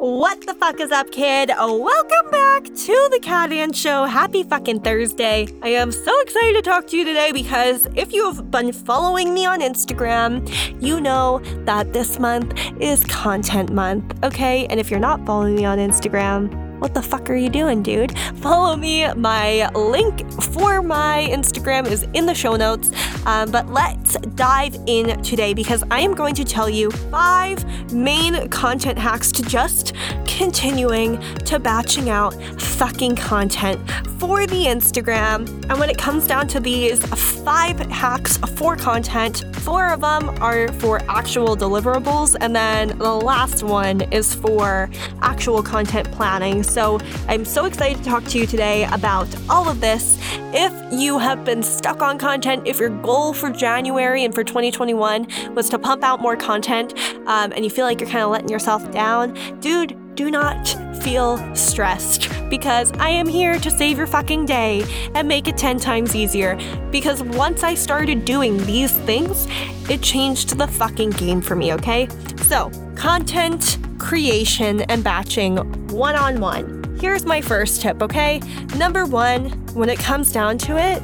What the fuck is up, kid? Welcome back to the Kat Ann Show. Happy fucking Thursday. I am so excited to talk to you today because if you have been following me on Instagram, you know that this month is content month, okay? And if you're not following me on Instagram, what the fuck are you doing, dude? Follow me. My link for my Instagram is in the show notes. Um, but let's dive in today because I am going to tell you five main content hacks to just continuing to batching out fucking content for the Instagram. And when it comes down to these five hacks for content, four of them are for actual deliverables, and then the last one is for actual content planning. So I'm so excited to talk to you today about all of this. If you have been stuck on content, if your goal for January and for 2021 was to pump out more content um, and you feel like you're kind of letting yourself down, dude, do not feel stressed because I am here to save your fucking day and make it 10 times easier. Because once I started doing these things, it changed the fucking game for me, okay? So, content creation and batching one on one. Here's my first tip, okay? Number one, when it comes down to it,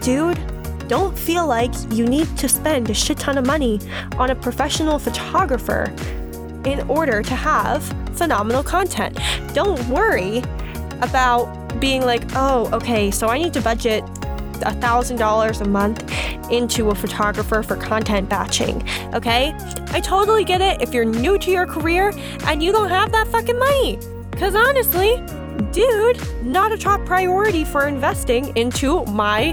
dude, don't feel like you need to spend a shit ton of money on a professional photographer in order to have phenomenal content. Don't worry about being like, oh, okay, so I need to budget $1,000 a month into a photographer for content batching, okay? I totally get it if you're new to your career and you don't have that fucking money. Because honestly, dude, not a top priority for investing into my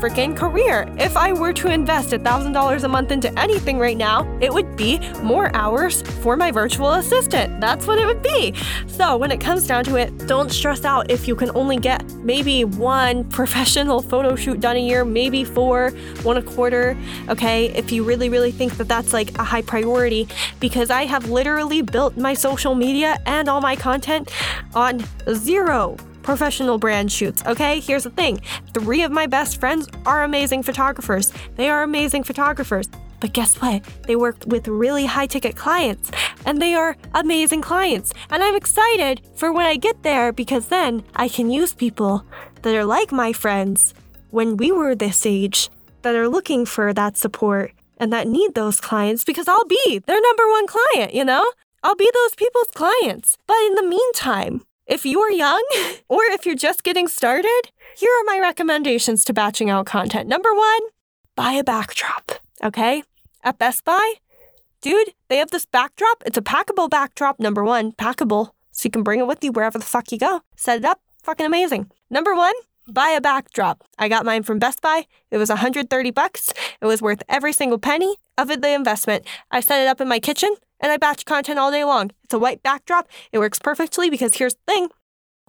freaking career. If I were to invest $1,000 a month into anything right now, it would be more hours for my virtual assistant. That's what it would be. So, when it comes down to it, don't stress out if you can only get maybe one professional photo shoot done a year, maybe four, one a quarter. Okay, if you really, really think that that's like a high priority, because I have literally built my social media and all my content on zero professional brand shoots, okay? Here's the thing three of my best friends are amazing photographers. They are amazing photographers. But guess what? They work with really high ticket clients and they are amazing clients. And I'm excited for when I get there because then I can use people that are like my friends when we were this age that are looking for that support and that need those clients because I'll be their number one client, you know? I'll be those people's clients. But in the meantime, if you're young or if you're just getting started, here are my recommendations to batching out content. Number one, buy a backdrop, okay? At Best Buy, dude, they have this backdrop. It's a packable backdrop, number one, packable, so you can bring it with you wherever the fuck you go. Set it up, fucking amazing. Number one, buy a backdrop. I got mine from Best Buy. It was 130 bucks. It was worth every single penny of the investment. I set it up in my kitchen and I batch content all day long. It's a white backdrop. It works perfectly because here's the thing.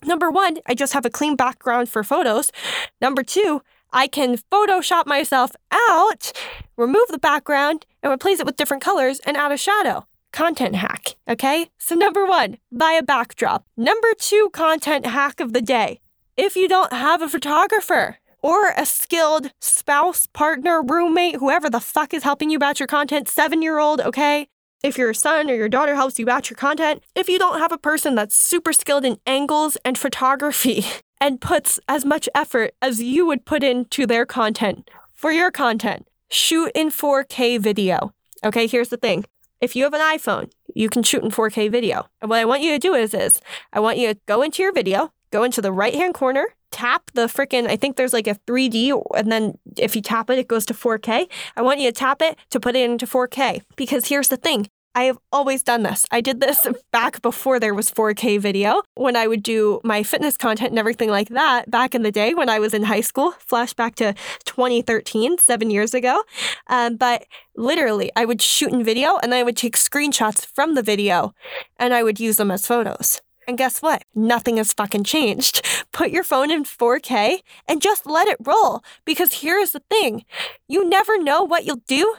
Number one, I just have a clean background for photos. Number two, I can Photoshop myself out, remove the background, and replace it with different colors and add a shadow. Content hack, okay? So, number one, buy a backdrop. Number two, content hack of the day. If you don't have a photographer, or a skilled spouse, partner, roommate, whoever the fuck is helping you batch your content, seven year old, okay? If your son or your daughter helps you batch your content, if you don't have a person that's super skilled in angles and photography and puts as much effort as you would put into their content for your content, shoot in 4K video. Okay, here's the thing. If you have an iPhone, you can shoot in 4K video. And what I want you to do is, is I want you to go into your video, go into the right hand corner, tap the freaking, I think there's like a 3D, and then if you tap it, it goes to 4K. I want you to tap it to put it into 4K. Because here's the thing I have always done this. I did this back before there was 4K video when I would do my fitness content and everything like that back in the day when I was in high school. Flashback to 2013, seven years ago. Um, but literally, I would shoot in video and I would take screenshots from the video and I would use them as photos. And guess what? Nothing has fucking changed. Put your phone in 4K and just let it roll. Because here's the thing you never know what you'll do.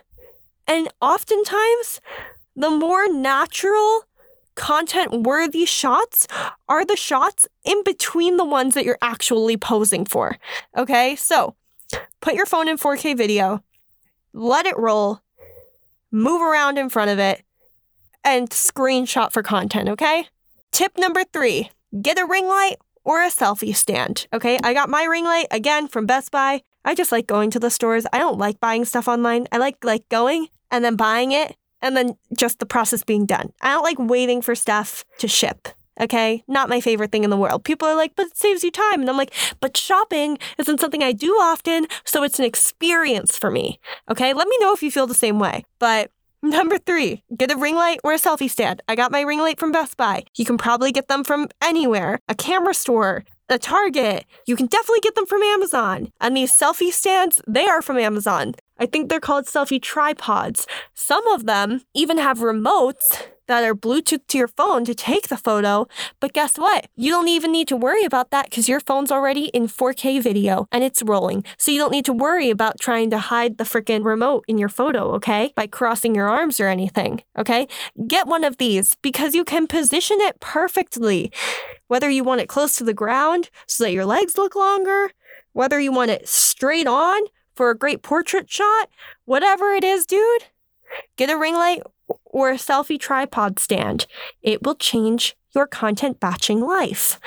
And oftentimes, the more natural, content worthy shots are the shots in between the ones that you're actually posing for. Okay, so put your phone in 4K video, let it roll, move around in front of it, and screenshot for content, okay? Tip number three get a ring light or a selfie stand. Okay, I got my ring light again from Best Buy. I just like going to the stores. I don't like buying stuff online. I like like going and then buying it and then just the process being done. I don't like waiting for stuff to ship. Okay, not my favorite thing in the world. People are like, but it saves you time. And I'm like, but shopping isn't something I do often, so it's an experience for me. Okay, let me know if you feel the same way. But Number three, get a ring light or a selfie stand. I got my ring light from Best Buy. You can probably get them from anywhere, a camera store, a Target. You can definitely get them from Amazon. And these selfie stands, they are from Amazon. I think they're called selfie tripods. Some of them even have remotes that are Bluetooth to your phone to take the photo. But guess what? You don't even need to worry about that because your phone's already in 4K video and it's rolling. So you don't need to worry about trying to hide the freaking remote in your photo, okay? By crossing your arms or anything, okay? Get one of these because you can position it perfectly. Whether you want it close to the ground so that your legs look longer, whether you want it straight on for a great portrait shot, whatever it is, dude, get a ring light or a selfie tripod stand. It will change your content batching life.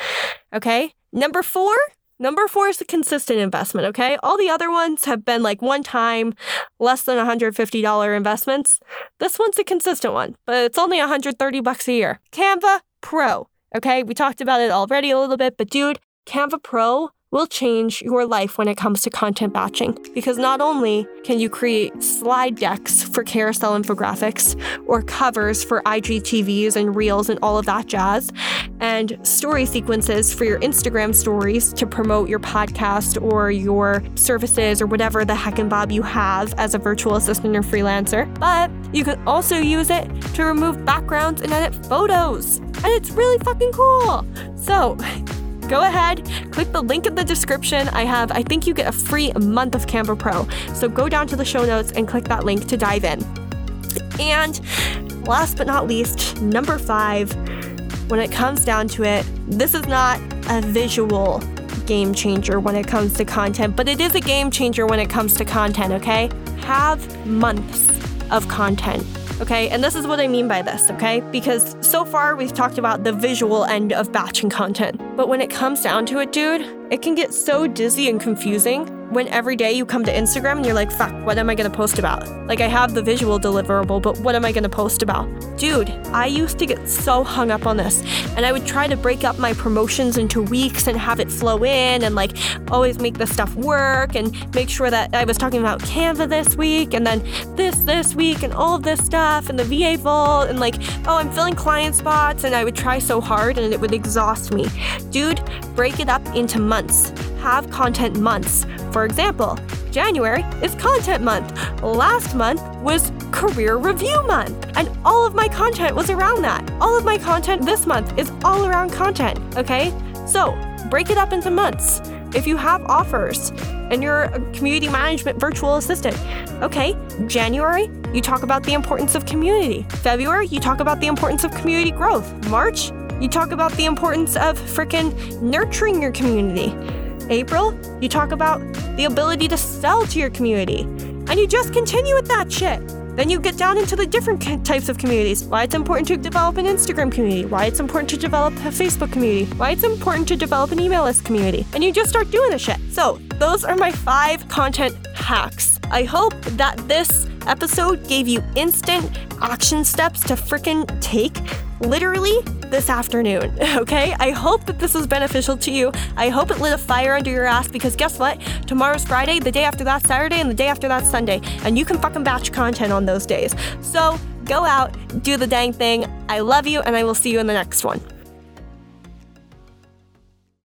Okay. Number four, number four is the consistent investment. Okay. All the other ones have been like one time, less than $150 investments. This one's a consistent one, but it's only 130 bucks a year. Canva Pro. Okay. We talked about it already a little bit, but dude, Canva Pro will change your life when it comes to content batching because not only can you create slide decks for carousel infographics or covers for IGTVs and reels and all of that jazz, and story sequences for your Instagram stories to promote your podcast or your services or whatever the heck and bob you have as a virtual assistant or freelancer, but you can also use it to remove backgrounds and edit photos. And it's really fucking cool. So, go ahead, click the link in the description. I have, I think you get a free month of Canva Pro. So go down to the show notes and click that link to dive in. And last but not least, number five, when it comes down to it, this is not a visual game changer when it comes to content, but it is a game changer when it comes to content, okay? Have months of content Okay, and this is what I mean by this, okay? Because so far we've talked about the visual end of batching content. But when it comes down to it, dude, it can get so dizzy and confusing when every day you come to Instagram and you're like, fuck, what am I gonna post about? Like, I have the visual deliverable, but what am I gonna post about? Dude, I used to get so hung up on this, and I would try to break up my promotions into weeks and have it flow in and like always make the stuff work and make sure that I was talking about Canva this week and then this this week and all of this stuff and the VA Vault and like, oh, I'm filling client spots, and I would try so hard and it would exhaust me. Dude, break it up into months. Have content months for example, January is content month. Last month was career review month. And all of my content was around that. All of my content this month is all around content, okay? So break it up into months. If you have offers and you're a community management virtual assistant, okay, January, you talk about the importance of community. February, you talk about the importance of community growth. March, you talk about the importance of frickin' nurturing your community. April, you talk about the ability to sell to your community. And you just continue with that shit. Then you get down into the different types of communities. Why it's important to develop an Instagram community, why it's important to develop a Facebook community, why it's important to develop an email list community. And you just start doing the shit. So, those are my five content hacks. I hope that this episode gave you instant action steps to freaking take literally this afternoon, okay? I hope that this was beneficial to you. I hope it lit a fire under your ass because guess what? Tomorrow's Friday, the day after that Saturday, and the day after that Sunday, and you can fucking batch content on those days. So go out, do the dang thing. I love you, and I will see you in the next one.